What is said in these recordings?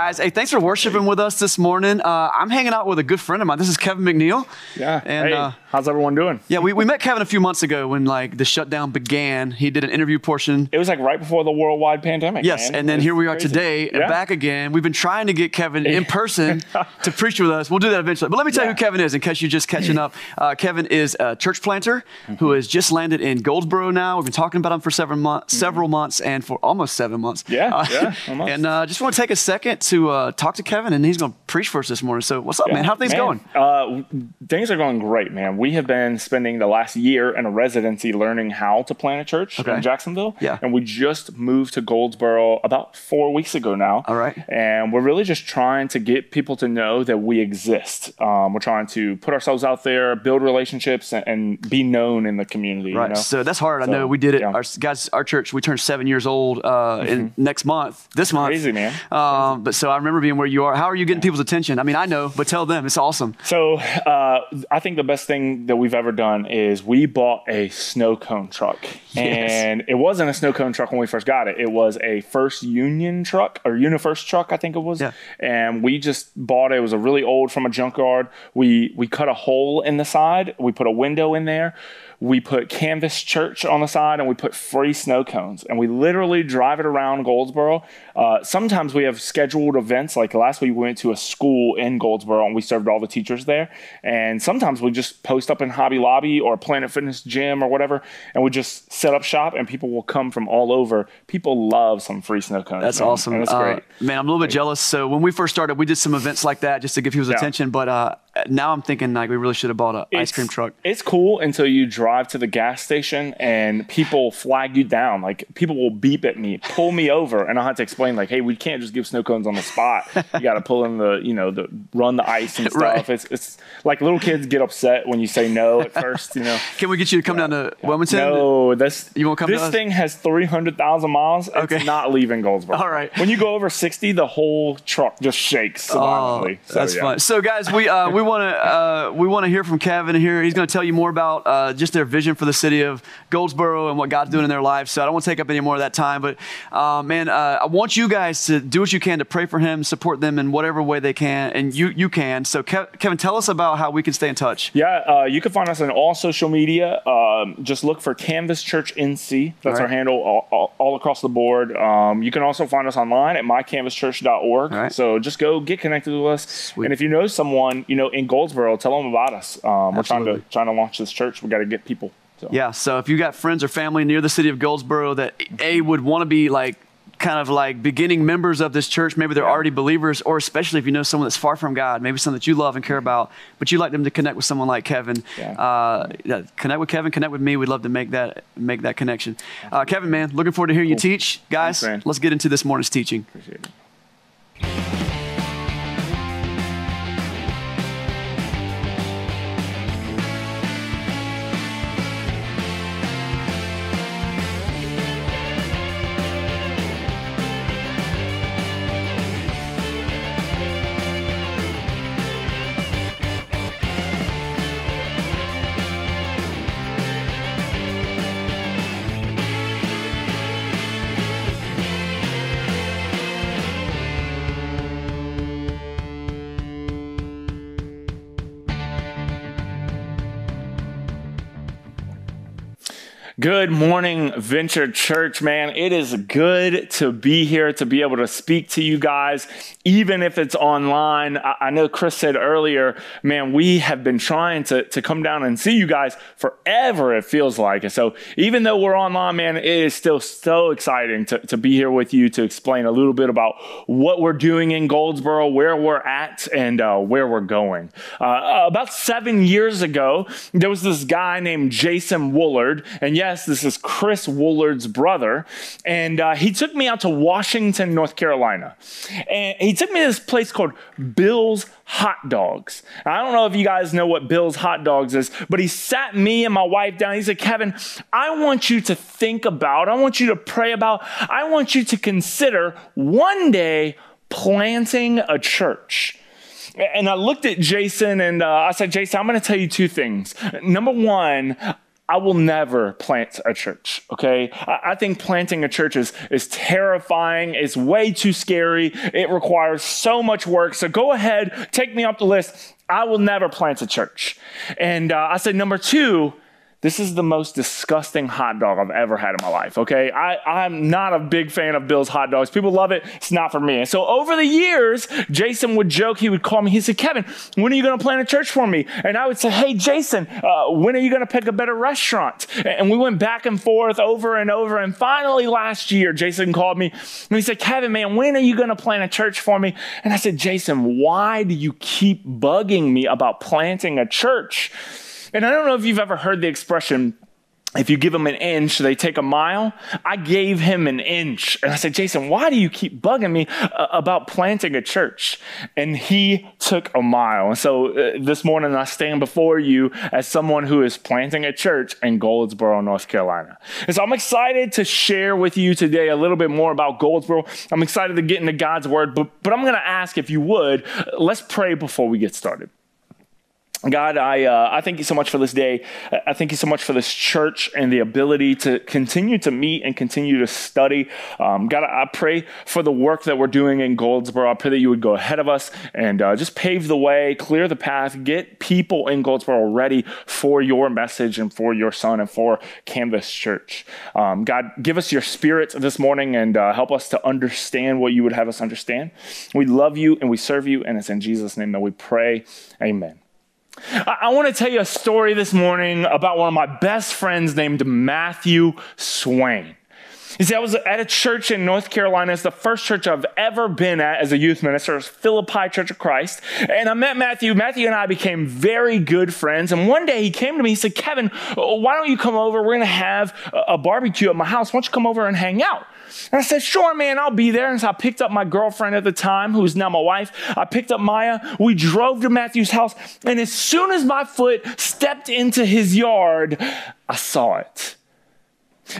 Guys, hey, thanks for worshiping with us this morning. Uh, I'm hanging out with a good friend of mine. This is Kevin McNeil. Yeah. And hey, uh, how's everyone doing? yeah, we, we met Kevin a few months ago when like the shutdown began. He did an interview portion. It was like right before the worldwide pandemic. Yes, man. and then here we are crazy. today, Yeah. back again. We've been trying to get Kevin in person to preach with us. We'll do that eventually. But let me tell you who Kevin is in case you're just catching up. Uh, Kevin is a church planter Mm-hmm. who has just landed in Goldsboro now. We've been talking about him for several months, several months, and for almost seven months. Mm-hmm. Yeah, Uh, yeah, almost. And uh, just want to take a second to uh, talk to Kevin, and he's going to preach for us this morning. So, what's up, man? How are things Man, going? Uh, things are going great, man. We have been spending the last year in a residency learning how to plant a church Okay. in Jacksonville. Yeah. And we just moved to Goldsboro about four weeks ago now. All right. And we're really just trying to get people to know that we exist. Um, we're trying to put ourselves out there, build relationships, and, and be known in the community. Right. You know? So that's hard. I know we did it. yeah. Mm-hmm. Our guys, our church, we turned seven years old uh, in next month, this month. Crazy, man. Um, but so I remember being where you are. How are you getting people's attention? I mean, I know, but tell them it's awesome. So uh, I think the best thing that we've ever done is we bought a snow cone truck, Yes. and it wasn't a snow cone truck when we first got it. It was a First Union truck or Unifirst truck, I think it was. Yeah. And we just bought it. It was a really old from a junkyard. We we cut a hole in the side. We put a window in there. We put Canvas Church on the side, and we put free snow cones. And we literally drive it around Goldsboro. Uh, sometimes we have scheduled events. Like last week, we went to a school in Goldsboro, and we served all the teachers there. And sometimes we just post up in Hobby Lobby or Planet Fitness Gym or whatever, and we just set up shop, and people will come from all over. People love some free snow cones. That's man, awesome. And it's Uh, great. man, I'm a little bit jealous. So when we first started, we did some events like that just to get people's Yeah. attention. But uh, now I'm thinking like we really should have bought an ice cream truck. It's cool until you drive to the gas station and people flag you down. Like people will beep at me, pull me over, and I'll have to explain like, "Hey, we can't just give snow cones on the spot. You got to pull in the, you know, the run the ice and stuff." Right. It's it's like little kids get upset when you say no at first. You know. Can we get you to come down to Wilmington? No, this You won't come This thing has three hundred thousand miles. It's Okay. not leaving Goldsboro. All right. When you go over sixty, the whole truck just shakes Oh. So, that's yeah. fun. So, guys, we uh, we want to uh, we want to hear from Kevin here. He's going to tell you more about uh, just their vision for the city of Goldsboro and what God's doing in their lives. So, I don't want to take up any more of that time. But, uh, man, uh, I want you guys to do what you can to pray for him, support them in whatever way they can, and you you can. So, Kev- Kevin, tell us about how we can stay in touch. Yeah, uh, you can find us on all social media. Um, just look for Canvas Church NC. That's our handle all, all, all across the board. Um, you can also find us online at mycanvaschurch.org. Right. So just go get connected with us. Sweet. And if you know someone, you know, in Goldsboro, tell them about us. Um, we're trying to trying to launch this church. We got to get people. So. Yeah. So, if you got friends or family near the city of Goldsboro that a would want to be like kind of like beginning members of this church, maybe they're already believers, or especially if you know someone that's far from God, maybe someone that you love and care about, but you'd like them to connect with someone like Kevin. Yeah. Uh, yeah, connect with Kevin, connect with me. We'd love to make that make that connection. Uh, Kevin, man, looking forward to hearing you teach, guys. Thanks, let's get into this morning's teaching. Good morning, Venture Church, man. It is good to be here to be able to speak to you guys, even if it's online. I, I know Chris said earlier, man, we have been trying to, to come down and see you guys forever, it feels like. And so, even though we're online, man, it is still so exciting to, to be here with you to explain a little bit about what we're doing in Goldsboro, where we're at, and uh, where we're going. Uh, about seven years ago, there was this guy named Jason Woolard, and yes, this is Chris Woolard's brother, and uh, he took me out to Washington, North Carolina, and he took me to this place called Bill's Hot Dogs. I don't know if you guys know what Bill's Hot Dogs is, but he sat me and my wife down. He said, Kevin, I want you to think about, I want you to pray about, I want you to consider one day planting a church. And I looked at Jason and uh, I said, Jason, I'm going to tell you two things. Number one, I will never plant a church, okay? I, think planting a church is, is terrifying, it's way too scary, it requires so much work. So go ahead, take me off the list. I will never plant a church. And uh, I said, number two, this is the most disgusting hot dog I've ever had in my life, okay? I, I'm not a big fan of Bill's hot dogs. People love it, it's not for me. And so over the years, Jason would joke, he would call me, he said, Kevin, when are you gonna plant a church for me? And I would say, hey, Jason, uh, when are you gonna pick a better restaurant? And we went back and forth over and over. And finally, last year, Jason called me and he said, Kevin, man, when are you gonna plant a church for me? And I said, Jason, why do you keep bugging me about planting a church? And I don't know if you've ever heard the expression, if you give them an inch, they take a mile. I gave him an inch. And I said, Jason, why do you keep bugging me uh, about planting a church? And he took a mile. And so uh, this morning, I stand before you as someone who is planting a church in Goldsboro, North Carolina. And so I'm excited to share with you today a little bit more about Goldsboro. I'm excited to get into God's word, but, but I'm going to ask if you would, let's pray before we get started. God, I, uh, I thank you so much for this day. I thank you so much for this church and the ability to continue to meet and continue to study. Um, God, I pray for the work that we're doing in Goldsboro. I pray that you would go ahead of us and uh, just pave the way, clear the path, get people in Goldsboro ready for your message and for your son and for Canvas Church. Um, God, give us your spirit this morning and uh, help us to understand what you would have us understand. We love you and we serve you, and it's in Jesus' name that we pray. Amen. I, I want to tell you a story this morning about one of my best friends named Matthew Swain. You see, I was at a church in North Carolina. It's the first church I've ever been at as a youth minister. It's Philippi Church of Christ. And I met Matthew. Matthew and I became very good friends. And one day he came to me. He said, Kevin, why don't you come over? We're going to have a barbecue at my house. Why don't you come over and hang out? And I said, sure, man, I'll be there. And so I picked up my girlfriend at the time, who's now my wife. I picked up Maya. We drove to Matthew's house. And as soon as my foot stepped into his yard, I saw it.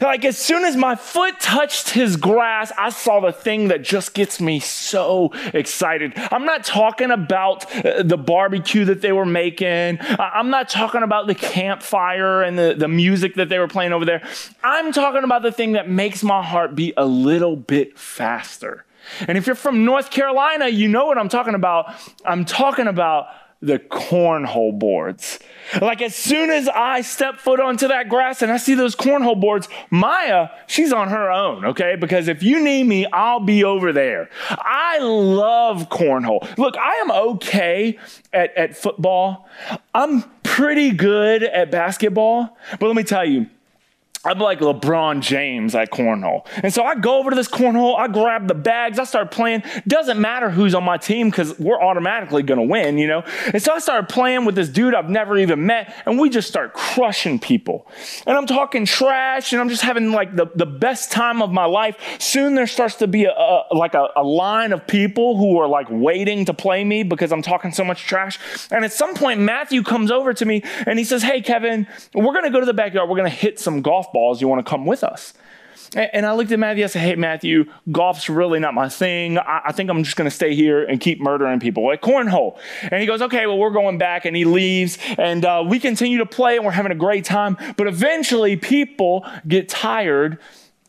Like as soon as my foot touched his grass, I saw the thing that just gets me so excited. I'm not talking about uh, the barbecue that they were making. I'm not talking about the campfire and the, the music that they were playing over there. I'm talking about the thing that makes my heart beat a little bit faster. And if you're from North Carolina, you know what I'm talking about. I'm talking about the cornhole boards. Like as soon as I step foot onto that grass and I see those cornhole boards, Maya, she's on her own, okay? Because if you need me, I'll be over there. I love cornhole. Look, I am okay at, at football. I'm pretty good at basketball, but let me tell you, I'm like LeBron James at cornhole. And so I go over to this cornhole, I grab the bags, I start playing. Doesn't matter who's on my team because we're automatically going to win, you know? And so I started playing with this dude I've never even met, and we just start crushing people. And I'm talking trash, and I'm just having like the, the best time of my life. Soon there starts to be a, a like a, a line of people who are like waiting to play me because I'm talking so much trash. And at some point, Matthew comes over to me and he says, Hey, Kevin, we're going to go to the backyard. We're going to hit some golf balls. You want to come with us? And I looked at Matthew. I said, Hey, Matthew, golf's really not my thing. I, think I'm just going to stay here and keep murdering people at cornhole. And he goes, Okay, well, we're going back. And he leaves. And uh, we continue to play and we're having a great time. But eventually, people get tired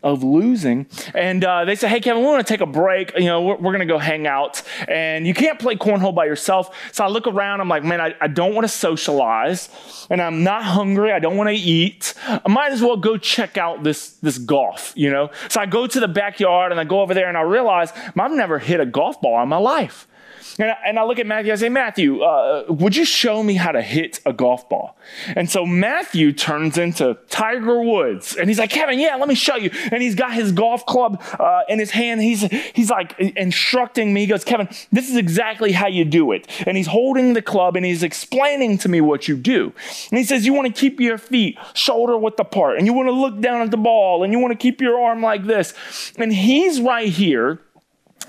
of losing. And uh, they say, hey, Kevin, we want to take a break. You know, we're, we're going to go hang out. And you can't play cornhole by yourself. So I look around. I'm like, man, I, I don't want to socialize. And I'm not hungry. I don't want to eat. I might as well go check out this, this golf, you know? So I go to the backyard and I go over there and I realize I've never hit a golf ball in my life. And I, and I look at Matthew, I say, Matthew, uh, would you show me how to hit a golf ball? And so Matthew turns into Tiger Woods. And he's like, Kevin, yeah, let me show you. And he's got his golf club uh, in his hand. He's, he's like instructing me. He goes, Kevin, this is exactly how you do it. And he's holding the club and he's explaining to me what you do. And he says, you want to keep your feet shoulder width apart. And you want to look down at the ball. And you want to keep your arm like this. And he's right here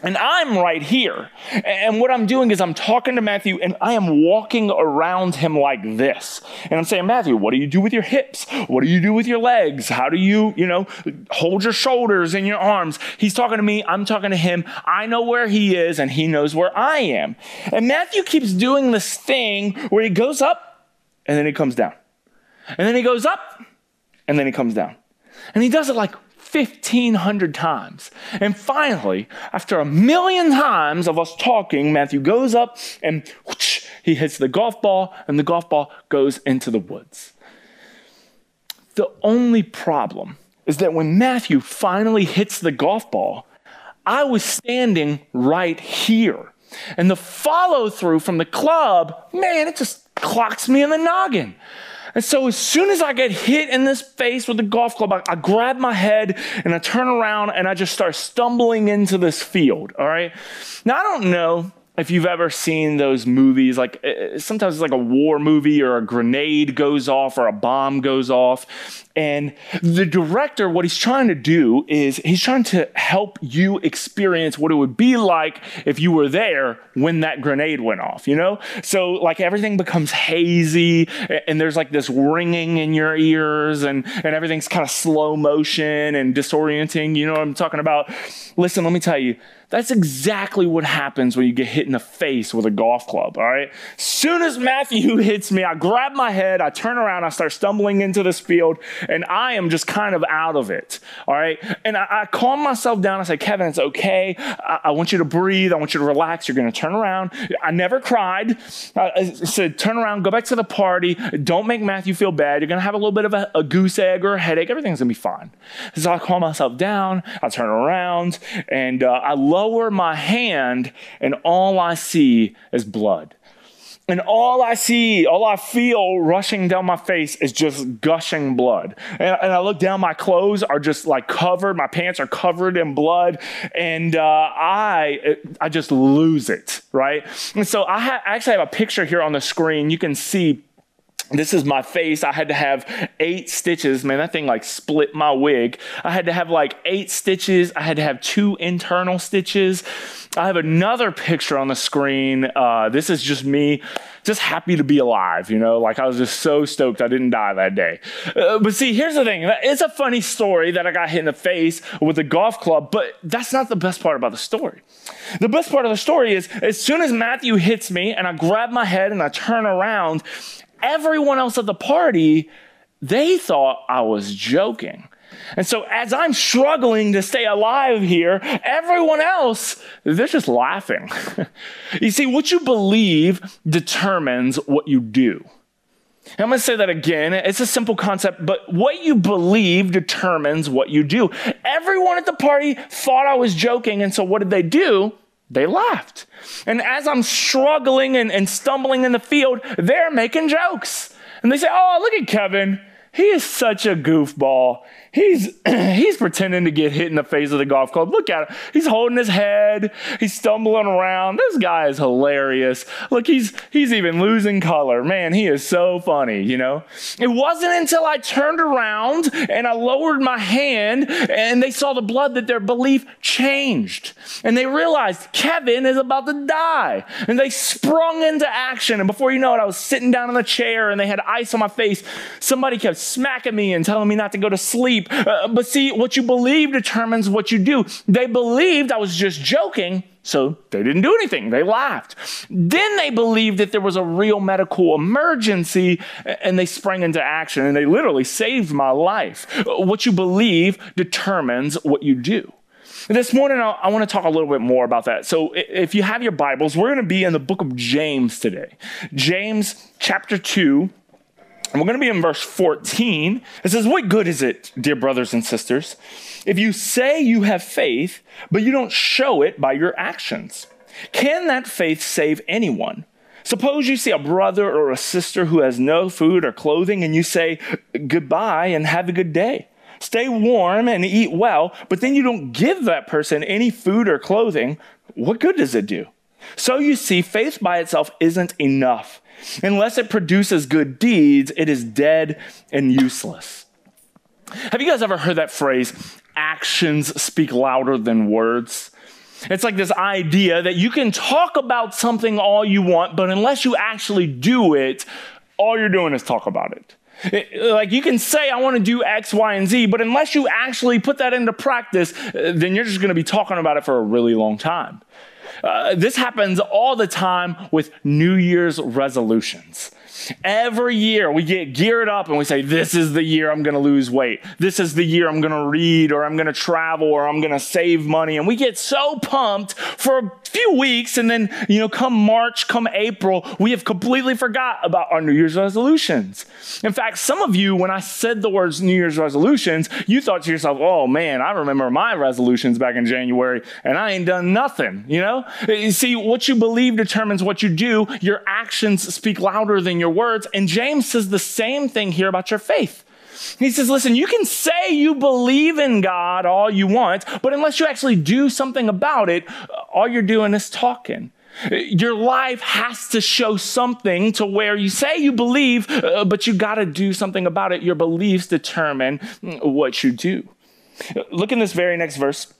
and I'm right here. And what I'm doing is I'm talking to Matthew and I am walking around him like this. And I'm saying, Matthew, what do you do with your hips? What do you do with your legs? How do you, you know, hold your shoulders and your arms? He's talking to me. I'm talking to him. I know where he is and he knows where I am. And Matthew keeps doing this thing where he goes up and then he comes down. And then he goes up And then he comes down. And he does it like 1,500 times. And finally, after a million times of us talking, Matthew goes up and whoosh, he hits the golf ball, and the golf ball goes into the woods. The only problem is that when Matthew finally hits the golf ball, I was standing right here. And the follow through from the club, man, it just clocks me in the noggin. And so as soon as I get hit in this face with the golf club, I, I, grab my head and I turn around and I just start stumbling into this field. All right. Now I don't know if you've ever seen those movies, like eh, eh, sometimes it's like a war movie or a grenade goes off or a bomb goes off. And the director, what he's trying to do is he's trying to help you experience what it would be like if you were there when that grenade went off, you know? So, like, everything becomes hazy and there's like this ringing in your ears and, and everything's kind of slow motion and disorienting. You know what I'm talking about? Listen, let me tell you that's exactly what happens when you get hit in the face with a golf club, all right? Soon as Matthew hits me, I grab my head, I turn around, I start stumbling into this field, and I am just kind of out of it, all right? And I, I calm myself down. I say, Kevin, it's okay. I, I, want you to breathe. I want you to relax. You're going to turn around. I never cried. I said, turn around, go back to the party. Don't make Matthew feel bad. You're going to have a little bit of a, a goose egg or a headache. Everything's going to be fine. So I calm myself down. I turn around, and uh, I lower my hand, and all I see is blood. And all I see, all I feel rushing down my face is just gushing blood. And, and, I look down, my clothes are just like covered, my pants are covered in blood, and uh, I, I just lose it, right? And so I, ha- I actually have a picture here on the screen. You can see this is my face. I had to have eight stitches. Man, that thing like split my wig. I had to have like eight stitches. I had to have two internal stitches. I have another picture on the screen. Uh, this is just me, just happy to be alive. You know, like I was just so stoked I didn't die that day. Uh, but see, here's the thing it's a funny story that I got hit in the face with a golf club, but that's not the best part about the story. The best part of the story is as soon as Matthew hits me and I grab my head and I turn around, everyone else at the party, they thought I was joking. And so as I'm struggling to stay alive here, everyone else, they're just laughing. you see, what you believe determines what you do. I'm going to say that again. It's a simple concept, but what you believe determines what you do. Everyone at the party thought I was joking, and so what did they do? They laughed. And as I'm struggling and, and stumbling in the field, they're making jokes. And they say, Oh, look at Kevin. He is such a goofball. He's he's pretending to get hit in the face with a golf club. Look at him. He's holding his head. He's stumbling around. This guy is hilarious. Look, he's he's even losing color. Man, he is so funny, you know? It wasn't until I turned around and I lowered my hand and they saw the blood that their belief changed. And they realized Kevin is about to die. And they sprung into action. And before you know it, I was sitting down in the chair and they had ice on my face. Somebody kept smacking me and telling me not to go to sleep. Uh, but see, what you believe determines what you do. They believed I was just joking, so they didn't do anything. They laughed. Then they believed that there was a real medical emergency and they sprang into action and they literally saved my life. What you believe determines what you do. This morning, I want to talk a little bit more about that. So, if you have your Bibles, we're going to be in the book of James today. James chapter 2, and we're going to be in verse 14. It says, What good is it, dear brothers and sisters, if you say you have faith, but you don't show it by your actions? Can that faith save anyone? Suppose you see a brother or a sister who has no food or clothing, and you say, Goodbye and have a good day. Stay warm and eat well, but then you don't give that person any food or clothing. What good does it do? So you see, faith by itself isn't enough. Unless it produces good deeds, it is dead and useless. Have you guys ever heard that phrase, actions speak louder than words? It's like this idea that you can talk about something all you want, but unless you actually do it, all you're doing is talk about it. it like you can say, I want to do X, Y, and Z, but unless you actually put that into practice, uh, then you're just going to be talking about it for a really long time. Uh, this happens all the time with New Year's resolutions. Every year we get geared up and we say, This is the year I'm going to lose weight. This is the year I'm going to read or I'm going to travel or I'm going to save money. And we get so pumped for a few weeks. And then, you know, come March, come April, we have completely forgot about our New Year's resolutions. In fact, some of you, when I said the words New Year's resolutions, you thought to yourself, Oh man, I remember my resolutions back in January and I ain't done nothing. You know, you see, what you believe determines what you do. Your actions speak louder than your words. And James says the same thing here about your faith. He says, listen, you can say you believe in God all you want, but unless you actually do something about it, all you're doing is talking. Your life has to show something to where you say you believe, uh, but you got to do something about it. Your beliefs determine what you do. Look in this very next verse.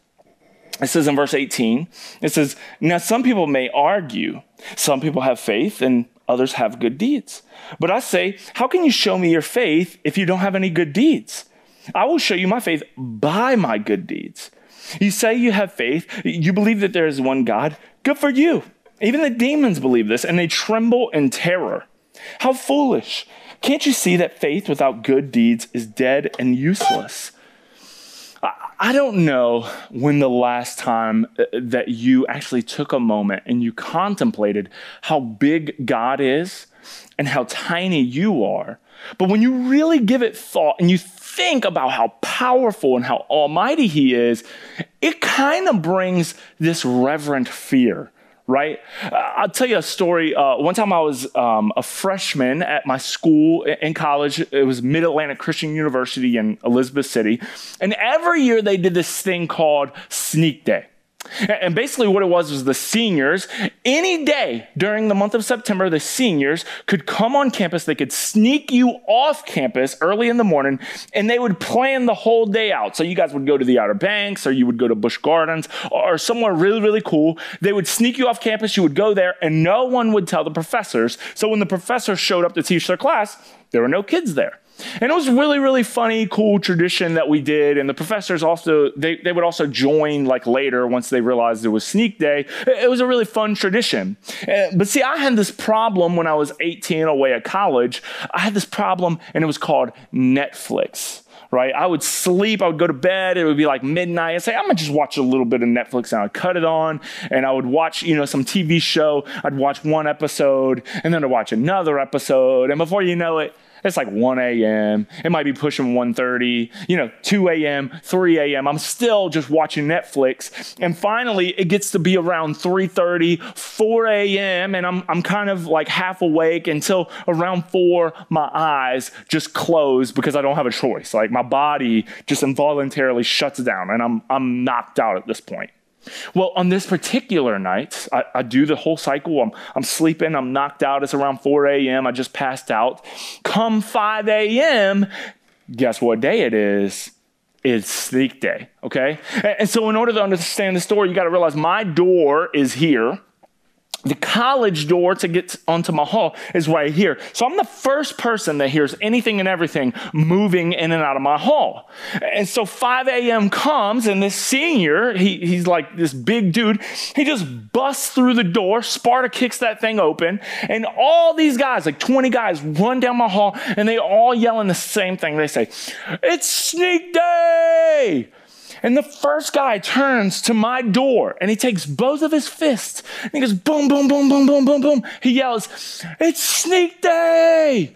It says in verse 18, it says, Now some people may argue, some people have faith, and others have good deeds. But I say, How can you show me your faith if you don't have any good deeds? I will show you my faith by my good deeds. You say you have faith, you believe that there is one God. Good for you. Even the demons believe this, and they tremble in terror. How foolish. Can't you see that faith without good deeds is dead and useless? I don't know when the last time uh, that you actually took a moment and you contemplated how big God is and how tiny you are. But when you really give it thought and you think about how powerful and how almighty He is, it kind of brings this reverent fear right? I'll tell you a story. Uh, one time I was um, a freshman at my school in college. It was Mid Atlantic Christian University in Elizabeth City. And every year they did this thing called Sneak Day. And basically, what it was was the seniors, any day during the month of September, the seniors could come on campus. They could sneak you off campus early in the morning, and they would plan the whole day out. So you guys would go to the Outer Banks, or you would go to Busch Gardens, or somewhere really, really cool. They would sneak you off campus. You would go there, and no one would tell the professors. So when the professors showed up to teach their class, there were no kids there. And it was really, really funny, cool tradition that we did. And the professors also, they, they would also join like later once they realized it was sneak day. It was a really fun tradition. But see, I had this problem when I was 18 away at college. I had this problem and it was called Netflix right? I would sleep, I would go to bed, it would be like midnight. I'd say, I'm gonna just watch a little bit of Netflix and I'd cut it on and I would watch, you know, some TV show. I'd watch one episode and then I'd watch another episode. And before you know it, it's like 1 a.m. It might be pushing 1.30, you know, 2 a.m., 3 a.m. I'm still just watching Netflix. And finally, it gets to be around 3.30, 4 a.m., and I'm, I'm kind of like half awake until around 4, my eyes just close because I don't have a choice. Like my body just involuntarily shuts down and I'm, I'm knocked out at this point. Well, on this particular night, I, I, do the whole cycle. I'm, I'm sleeping, I'm knocked out. It's around 4 a.m. I just passed out. Come 5 a.m., guess what day it is? It's sneak day, okay? And, and so, in order to understand the story, you got to realize my door is here the college door to get onto my hall is right here. So I'm the first person that hears anything and everything moving in and out of my hall. And so 5 a.m. comes, and this senior, he, he's like this big dude, he just busts through the door. Sparta kicks that thing open, and all these guys, like 20 guys, run down my hall, and they all yelling the same thing. They say, It's sneak day! And the first guy turns to my door and he takes both of his fists and he goes boom, boom, boom, boom, boom, boom, boom. He yells, It's sneak day!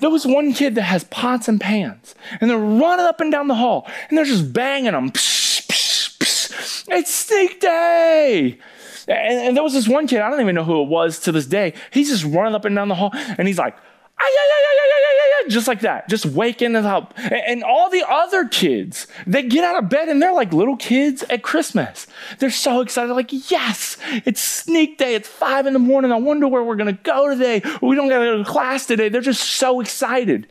There was one kid that has pots and pans and they're running up and down the hall and they're just banging them. Psh, psh, psh. It's sneak day! And, and there was this one kid, I don't even know who it was to this day. He's just running up and down the hall and he's like, just like that, just waking up. And all the other kids, they get out of bed and they're like little kids at Christmas. They're so excited, like, yes, it's sneak day. It's five in the morning. I wonder where we're going to go today. We don't got to go to class today. They're just so excited.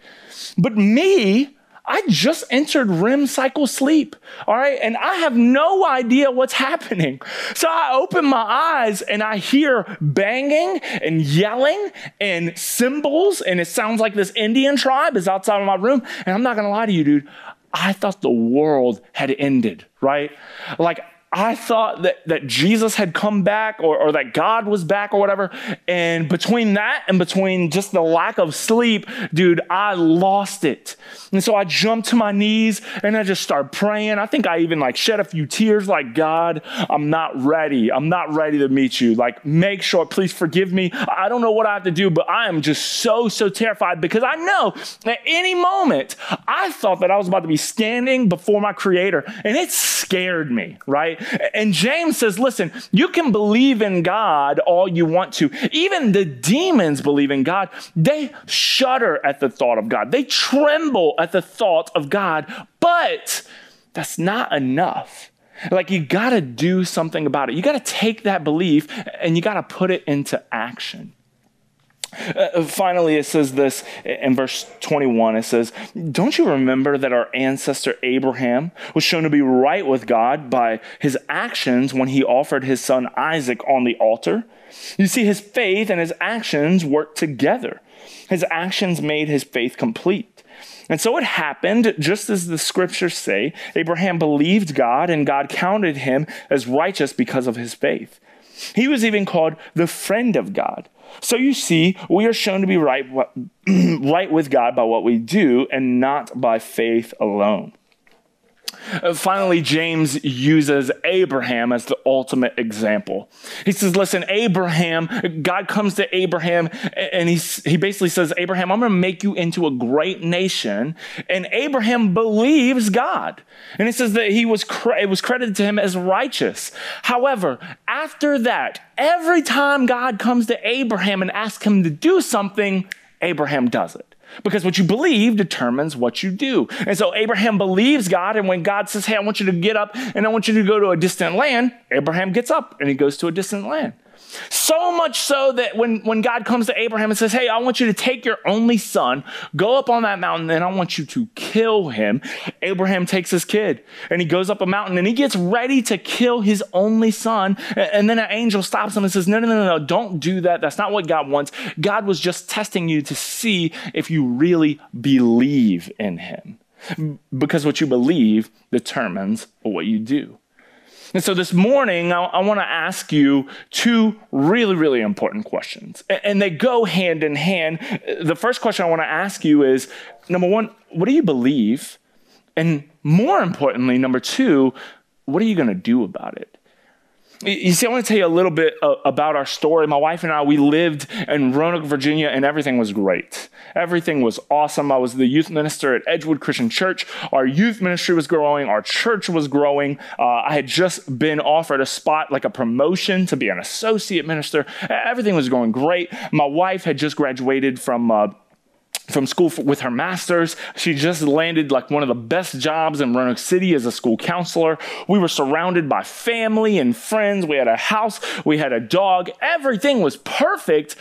But me, I just entered REM cycle sleep, all right? And I have no idea what's happening. So I open my eyes and I hear banging and yelling and cymbals, and it sounds like this Indian tribe is outside of my room. And I'm not gonna lie to you, dude, I thought the world had ended, right? Like, I thought that, that Jesus had come back or, or that God was back or whatever. And between that and between just the lack of sleep, dude, I lost it. And so I jumped to my knees and I just started praying. I think I even like shed a few tears like, God, I'm not ready. I'm not ready to meet you. Like, make sure, please forgive me. I don't know what I have to do, but I am just so, so terrified because I know at any moment I thought that I was about to be standing before my creator and it scared me, right? And James says, listen, you can believe in God all you want to. Even the demons believe in God. They shudder at the thought of God, they tremble at the thought of God. But that's not enough. Like, you got to do something about it. You got to take that belief and you got to put it into action. Uh, uh, finally, it says this in verse 21. It says, Don't you remember that our ancestor Abraham was shown to be right with God by his actions when he offered his son Isaac on the altar? You see, his faith and his actions worked together. His actions made his faith complete. And so it happened, just as the scriptures say Abraham believed God, and God counted him as righteous because of his faith. He was even called the friend of God. So you see, we are shown to be right, right with God by what we do and not by faith alone. Uh, finally, James uses Abraham as the ultimate example. He says, Listen, Abraham, God comes to Abraham and he's, he basically says, Abraham, I'm going to make you into a great nation. And Abraham believes God. And he says that he was, it was credited to him as righteous. However, after that, every time God comes to Abraham and asks him to do something, Abraham does it. Because what you believe determines what you do. And so Abraham believes God, and when God says, Hey, I want you to get up and I want you to go to a distant land, Abraham gets up and he goes to a distant land. So much so that when, when God comes to Abraham and says, Hey, I want you to take your only son, go up on that mountain, and I want you to kill him. Abraham takes his kid and he goes up a mountain and he gets ready to kill his only son. And then an angel stops him and says, No, no, no, no, don't do that. That's not what God wants. God was just testing you to see if you really believe in him. Because what you believe determines what you do. And so this morning, I, I want to ask you two really, really important questions. And they go hand in hand. The first question I want to ask you is number one, what do you believe? And more importantly, number two, what are you going to do about it? You see, I want to tell you a little bit about our story. My wife and I, we lived in Roanoke, Virginia, and everything was great. Everything was awesome. I was the youth minister at Edgewood Christian Church. Our youth ministry was growing, our church was growing. Uh, I had just been offered a spot, like a promotion to be an associate minister. Everything was going great. My wife had just graduated from uh, from school with her master's. She just landed like one of the best jobs in Roanoke City as a school counselor. We were surrounded by family and friends. We had a house, we had a dog. Everything was perfect.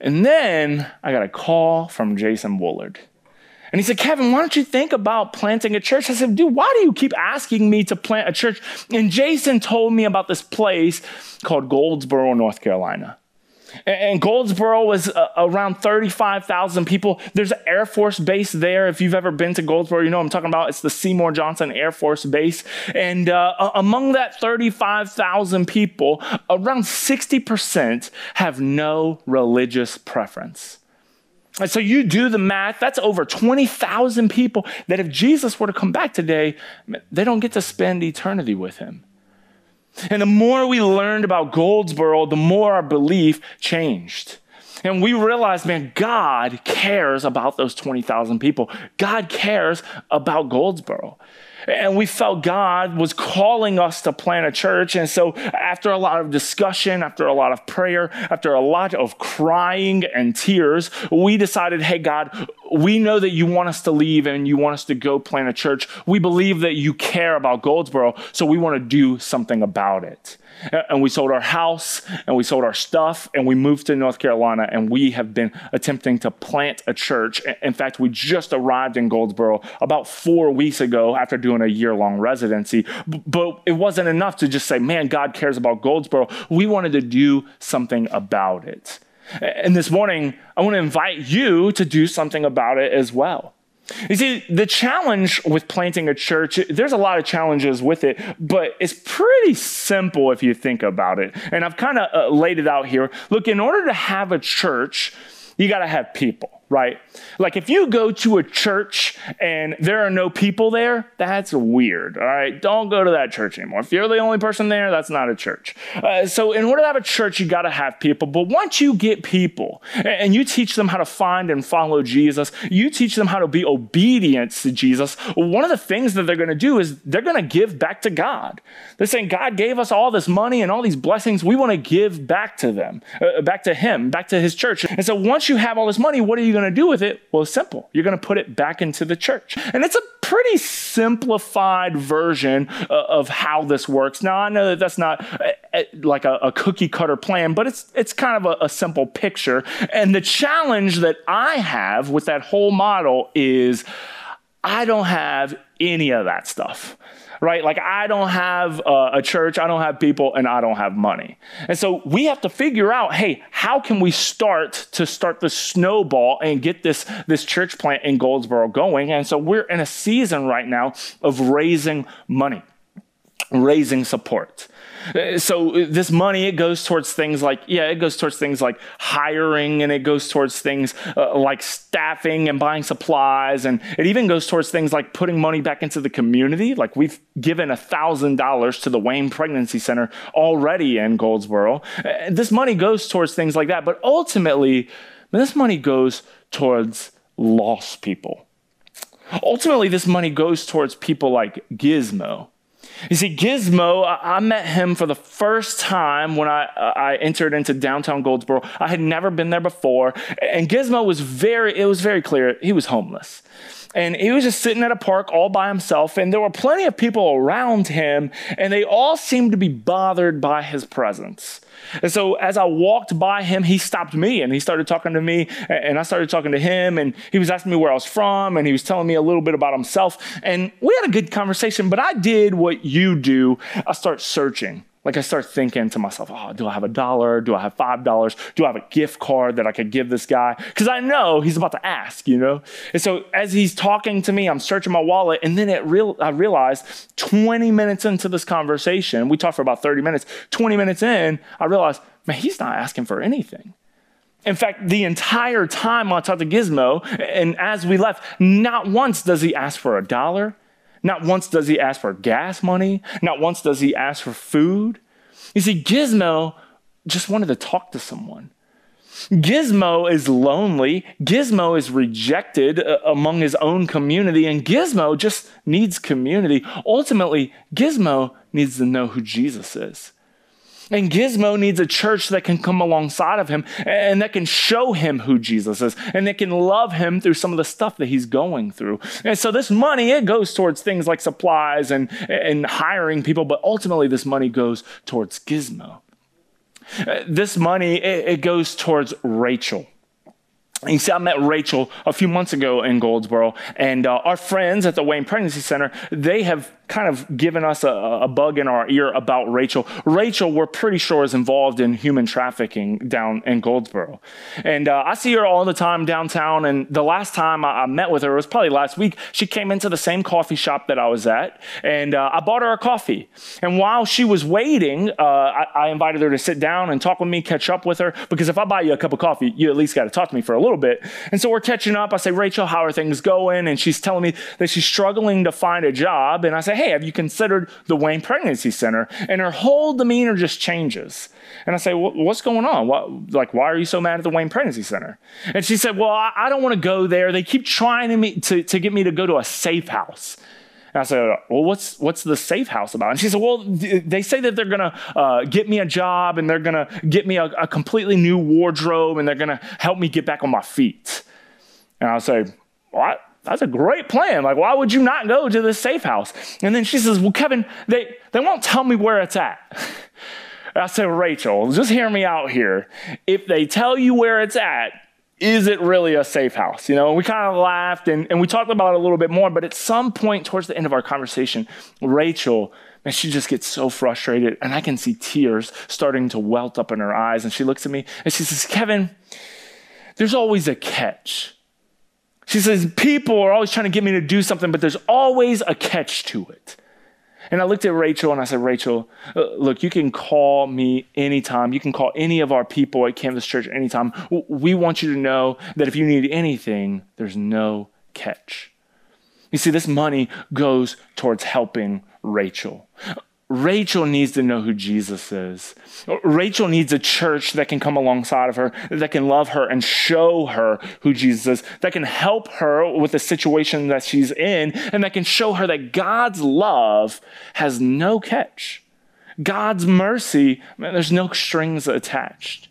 And then I got a call from Jason Woolard. And he said, Kevin, why don't you think about planting a church? I said, dude, why do you keep asking me to plant a church? And Jason told me about this place called Goldsboro, North Carolina. And Goldsboro was uh, around 35,000 people. There's an Air Force base there. If you've ever been to Goldsboro, you know I'm talking about. It's the Seymour Johnson Air Force Base. And uh, among that 35,000 people, around 60% have no religious preference. And so you do the math, that's over 20,000 people that if Jesus were to come back today, they don't get to spend eternity with him. And the more we learned about Goldsboro, the more our belief changed. And we realized, man, God cares about those 20,000 people. God cares about Goldsboro. And we felt God was calling us to plant a church. And so, after a lot of discussion, after a lot of prayer, after a lot of crying and tears, we decided, hey, God, we know that you want us to leave and you want us to go plant a church. We believe that you care about Goldsboro, so we want to do something about it and we sold our house and we sold our stuff and we moved to North Carolina and we have been attempting to plant a church. In fact, we just arrived in Goldsboro about four weeks ago after doing a year long residency. But it wasn't enough to just say, man, God cares about Goldsboro. We wanted to do something about it. And this morning, I want to invite you to do something about it as well. You see, the challenge with planting a church, there's a lot of challenges with it, but it's pretty simple if you think about it. And I've kind of uh, laid it out here. Look, in order to have a church, you got to have people right? Like if you go to a church and there are no people there, that's weird, all right? Don't go to that church anymore. If you're the only person there, that's not a church. Uh, so in order to have a church, you got to have people. But once you get people and you teach them how to find and follow Jesus, you teach them how to be obedient to Jesus, one of the things that they're going to do is they're going to give back to God. They're saying, God gave us all this money and all these blessings. We want to give back to them, uh, back to Him, back to His church. And so once you have all this money, what are you going going to do with it? Well, simple. You're going to put it back into the church. And it's a pretty simplified version uh, of how this works. Now, I know that that's not uh, uh, like a, a cookie cutter plan, but it's, it's kind of a, a simple picture. And the challenge that I have with that whole model is I don't have any of that stuff right? Like I don't have a church, I don't have people, and I don't have money. And so we have to figure out, hey, how can we start to start the snowball and get this, this church plant in Goldsboro going? And so we're in a season right now of raising money, raising support. Uh, so uh, this money it goes towards things like yeah it goes towards things like hiring and it goes towards things uh, like staffing and buying supplies and it even goes towards things like putting money back into the community. Like we've given a thousand dollars to the wayne pregnancy center already in goldsboro. Uh, this money goes towards things like that but ultimately this money goes towards lost people. Ultimately this money goes towards people like gizmo you see, Gizmo, I met him for the first time when I, uh, I entered into downtown Goldsboro. I had never been there before. And Gizmo was very, it was very clear he was homeless. And he was just sitting at a park all by himself, and there were plenty of people around him, and they all seemed to be bothered by his presence. And so as I walked by him, he stopped me and he started talking to me and I started talking to him and he was asking me where I was from and he was telling me a little bit about himself. And we had a good conversation, but I did what you do. I start searching. Like I start thinking to myself, oh, do I have a dollar? Do I have five dollars? Do I have a gift card that I could give this guy? Because I know he's about to ask, you know? And so as he's talking to me, I'm searching my wallet, and then it real I realized 20 minutes into this conversation, we talked for about 30 minutes, 20 minutes in, I realized, man, he's not asking for anything. In fact, the entire time I talked to Gizmo, and as we left, not once does he ask for a dollar. Not once does he ask for gas money. Not once does he ask for food. You see, Gizmo just wanted to talk to someone. Gizmo is lonely. Gizmo is rejected uh, among his own community, and Gizmo just needs community. Ultimately, Gizmo needs to know who Jesus is. And Gizmo needs a church that can come alongside of him and that can show him who Jesus is and that can love him through some of the stuff that he's going through. And so this money, it goes towards things like supplies and, and hiring people, but ultimately this money goes towards Gizmo. Uh, this money, it, it goes towards Rachel. You see, I met Rachel a few months ago in Goldsboro, and uh, our friends at the Wayne Pregnancy Center, they have kind of given us a, a, bug in our ear about Rachel. Rachel, we're pretty sure, is involved in human trafficking down in Goldsboro. And uh, I see her all the time downtown. And the last time I, I, met with her was probably last week. She came into the same coffee shop that I was at, and uh, I bought her a coffee. And while she was waiting, uh, I, I invited her to sit down and talk with me, catch up with her, because if I buy you a cup of coffee, you at least got to talk to me for a little bit. And so we're catching up. I say, Rachel, how are things going? And she's telling me that she's struggling to find a job. And I say, hey, have you considered the Wayne Pregnancy Center? And her whole demeanor just changes. And I say, well, what's going on? What, like, why are you so mad at the Wayne Pregnancy Center? And she said, well, I, I don't want to go there. They keep trying to, me, to, to get me to go to a safe house. And I said, well, what's, what's the safe house about? And she said, well, they say that they're going to uh, get me a job and they're going to get me a, a, completely new wardrobe and they're going to help me get back on my feet. And I say, what? that's a great plan. Like, why would you not go to this safe house? And then she says, Well, Kevin, they, they won't tell me where it's at. I said, Rachel, just hear me out here. If they tell you where it's at, is it really a safe house? You know, we kind of laughed and, and we talked about it a little bit more, but at some point towards the end of our conversation, Rachel, man, she just gets so frustrated and I can see tears starting to welt up in her eyes. And she looks at me and she says, Kevin, there's always a catch. She says, People are always trying to get me to do something, but there's always a catch to it. And I looked at Rachel and I said, Rachel, uh, look, you can call me anytime. You can call any of our people at Canvas Church anytime. We want you to know that if you need anything, there's no catch. You see, this money goes towards helping Rachel. Rachel needs to know who Jesus is. Rachel needs a church that can come alongside of her, that can love her and show her who Jesus is, that can help her with the situation that she's in, and that can show her that God's love has no catch. God's mercy, man, there's no strings attached.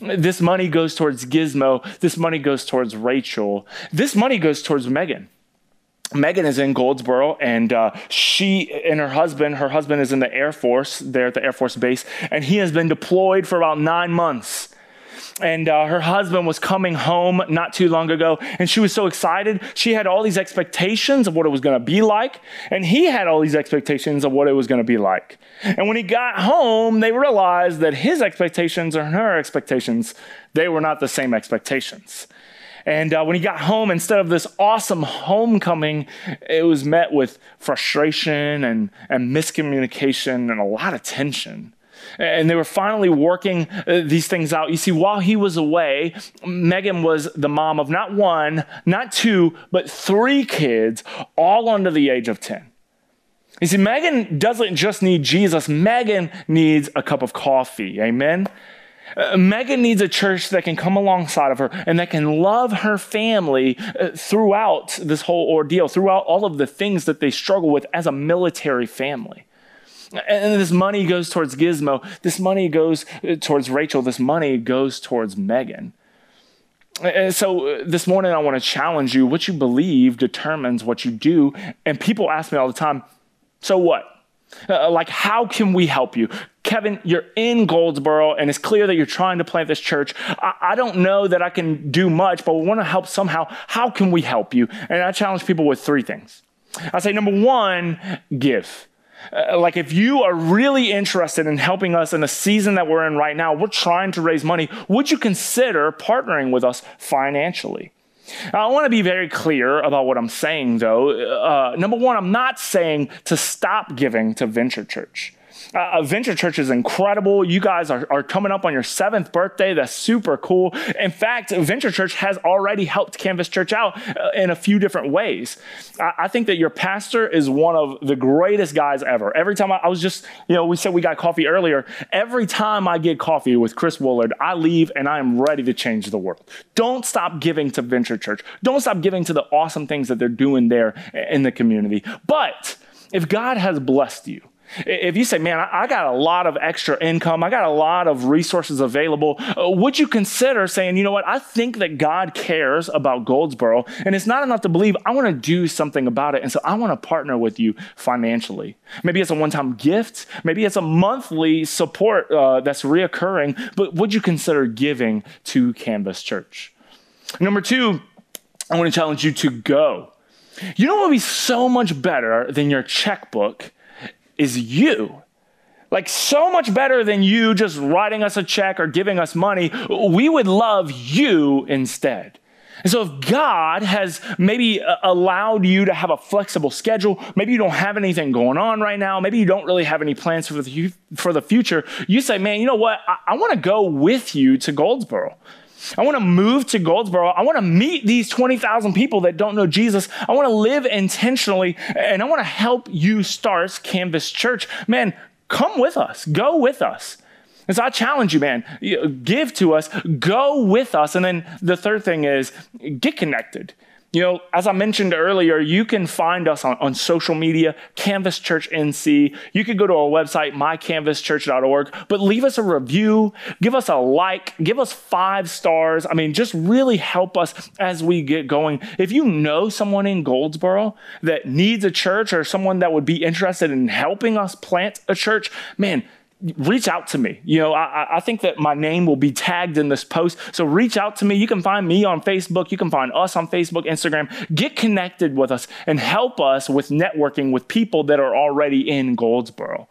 This money goes towards Gizmo. This money goes towards Rachel. This money goes towards Megan. Megan is in Goldsboro, and uh, she and her husband, her husband is in the Air Force there at the Air Force Base, and he has been deployed for about nine months. And uh, her husband was coming home not too long ago, and she was so excited. She had all these expectations of what it was going to be like, and he had all these expectations of what it was going to be like. And when he got home, they realized that his expectations and her expectations, they were not the same expectations. And uh, when he got home, instead of this awesome homecoming, it was met with frustration and, and miscommunication and a lot of tension. And they were finally working uh, these things out. You see, while he was away, Megan was the mom of not one, not two, but three kids, all under the age of 10. You see, Megan doesn't just need Jesus, Megan needs a cup of coffee. Amen? Uh, Megan needs a church that can come alongside of her and that can love her family uh, throughout this whole ordeal, throughout all of the things that they struggle with as a military family. And this money goes towards Gizmo. This money goes uh, towards Rachel. This money goes towards Megan. And so this morning, I want to challenge you. What you believe determines what you do. And people ask me all the time, so what? Uh, like, how can we help you? Kevin, you're in Goldsboro and it's clear that you're trying to plant this church. I, I don't know that I can do much, but we want to help somehow. How can we help you? And I challenge people with three things. I say, number one, give. Uh, like, if you are really interested in helping us in the season that we're in right now, we're trying to raise money, would you consider partnering with us financially? I want to be very clear about what I'm saying, though. Uh, number one, I'm not saying to stop giving to Venture Church. Uh, Venture Church is incredible. You guys are, are coming up on your seventh birthday. That's super cool. In fact, Venture Church has already helped Canvas Church out uh, in a few different ways. I, I, think that your pastor is one of the greatest guys ever. Every time I, I, was just, you know, we said we got coffee earlier. Every time I get coffee with Chris Woolard, I leave and I am ready to change the world. Don't stop giving to Venture Church. Don't stop giving to the awesome things that they're doing there in the community. But if God has blessed you, if you say, man, I got a lot of extra income, I got a lot of resources available, uh, would you consider saying, you know what, I think that God cares about Goldsboro, and it's not enough to believe, I want to do something about it, and so I want to partner with you financially. Maybe it's a one time gift, maybe it's a monthly support uh, that's reoccurring, but would you consider giving to Canvas Church? Number two, I want to challenge you to go. You know what would be so much better than your checkbook? Is you. Like, so much better than you just writing us a check or giving us money. We would love you instead. And so, if God has maybe uh, allowed you to have a flexible schedule, maybe you don't have anything going on right now, maybe you don't really have any plans for the, for the future, you say, man, you know what? I, I want to go with you to Goldsboro. I want to move to Goldsboro. I want to meet these 20,000 people that don't know Jesus. I want to live intentionally and I want to help you start Canvas Church. Man, come with us. Go with us. And so I challenge you, man, give to us, go with us. And then the third thing is get connected. You know, as I mentioned earlier, you can find us on, on social media, Canvas Church NC. You can go to our website, mycanvaschurch.org, but leave us a review, give us a like, give us five stars. I mean, just really help us as we get going. If you know someone in Goldsboro that needs a church or someone that would be interested in helping us plant a church, man, reach out to me. You know, I, I, think that my name will be tagged in this post. So reach out to me. You can find me on Facebook. You can find us on Facebook, Instagram. Get connected with us and help us with networking with people that are already in Goldsboro.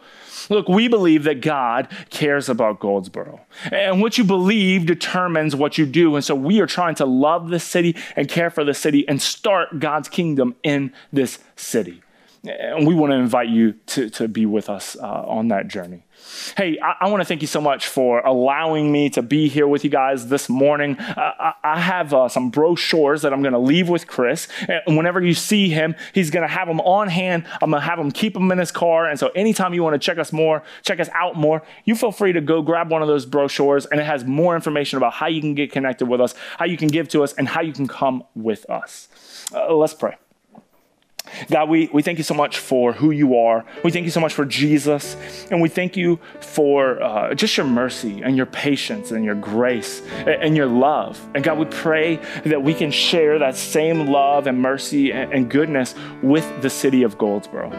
Look, we believe that God cares about Goldsboro. And what you believe determines what you do. And so we are trying to love this city and care for the city and start God's kingdom in this city. And we want to invite you to, to be with us uh, on that journey. Hey, I, I want to thank you so much for allowing me to be here with you guys this morning. Uh, I, I, have uh, some brochures that I'm going to leave with Chris. And whenever you see him, he's going to have them on hand. I'm going to have him keep them in his car. And so anytime you want to check us more, check us out more, you feel free to go grab one of those brochures. And it has more information about how you can get connected with us, how you can give to us, and how you can come with us. Uh, let's pray. God, we, we thank you so much for who you are. We thank you so much for Jesus. And we thank you for uh, just your mercy and your patience and your grace and your love. And God, we pray that we can share that same love and mercy and, goodness with the city of Goldsboro.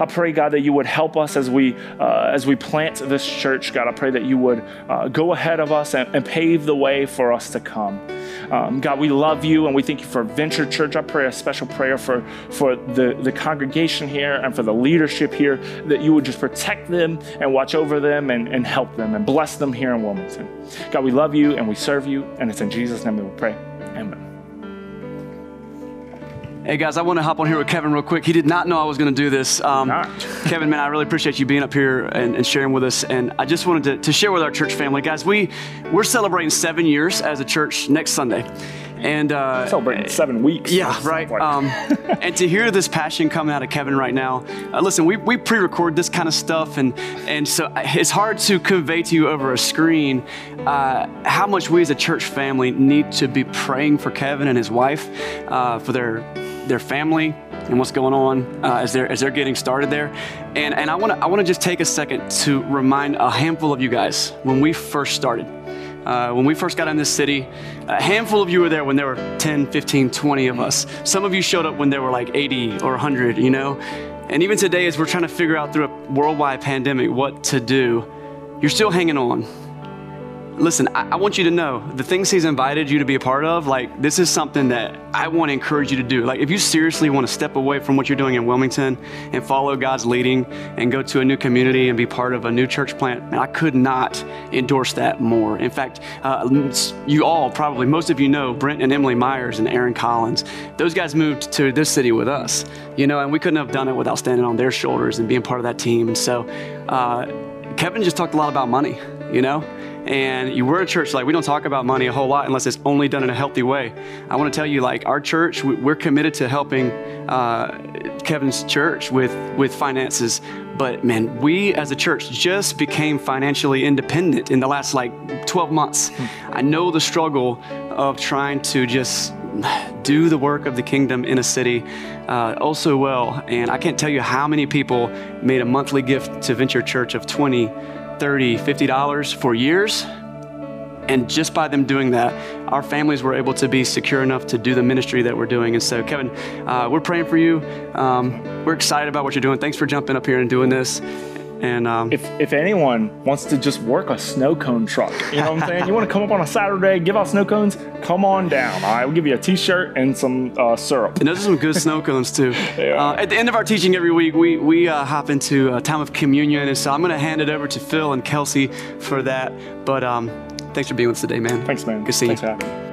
I pray, God, that you would help us as we, uh, as we plant this church. God, I pray that you would uh, go ahead of us and, and pave the way for us to come. Um, God, we love you and we thank you for Venture Church. I pray a special prayer for, for the, the congregation here and for the leadership here that you would just protect them and watch over them and, and help them and bless them here in Wilmington. God, we love you and we serve you, and it's in Jesus' name that we pray. Amen. Hey guys, I want to hop on here with Kevin real quick. He did not know I was going to do this. Um, Kevin, man, I really appreciate you being up here and, and sharing with us. And I just wanted to, to, share with our church family, guys. We we're celebrating seven years as a church next Sunday, and uh, celebrating seven weeks. Yeah, right. Um, and to hear this passion coming out of Kevin right now, uh, listen, we, we pre-record this kind of stuff, and and so it's hard to convey to you over a screen uh, how much we as a church family need to be praying for Kevin and his wife uh, for their their family and what's going on uh, as they're as they're getting started there. And and I want to I want to just take a second to remind a handful of you guys when we first started. Uh, when we first got in this city, a handful of you were there when there were 10, 15, 20 of us. Some of you showed up when there were like 80 or 100, you know? And even today, as we're trying to figure out through a worldwide pandemic what to do, you're still hanging on listen, I, I, want you to know the things he's invited you to be a part of, like, this is something that I want to encourage you to do. Like, if you seriously want to step away from what you're doing in Wilmington and follow God's leading and go to a new community and be part of a new church plant, man, I could not endorse that more. In fact, uh, you all probably, most of you know Brent and Emily Myers and Aaron Collins. Those guys moved to this city with us, you know, and we couldn't have done it without standing on their shoulders and being part of that team. And so, uh, Kevin just talked a lot about money, you know? And you were a church like we don't talk about money a whole lot unless it's only done in a healthy way. I want to tell you like our church we're committed to helping uh, kevin's church with with finances. But man we as a church just became financially independent in the last like 12 months. I know the struggle of trying to just do the work of the kingdom in a city uh, also well. And i can't tell you how many people made a monthly gift to venture church of 20 30 $50 for years. And just by them doing that, our families were able to be secure enough to do the ministry that we're doing. And so, Kevin, uh, we're praying for you. Um, we're excited about what you're doing. Thanks for jumping up here and doing this. And um, if, if anyone wants to just work a snow cone truck, you know what I'm saying? you want to come up on a Saturday, give out snow cones, come on down. All right, we'll give you a T-shirt and some uh, syrup. And those are some good snow cones too. uh, at the end of our teaching every week, we we uh, hop into a time of communion, and so I'm going to hand it over to Phil and Kelsey for that. But um, thanks for being with us today, man. Thanks, man. Good seeing you.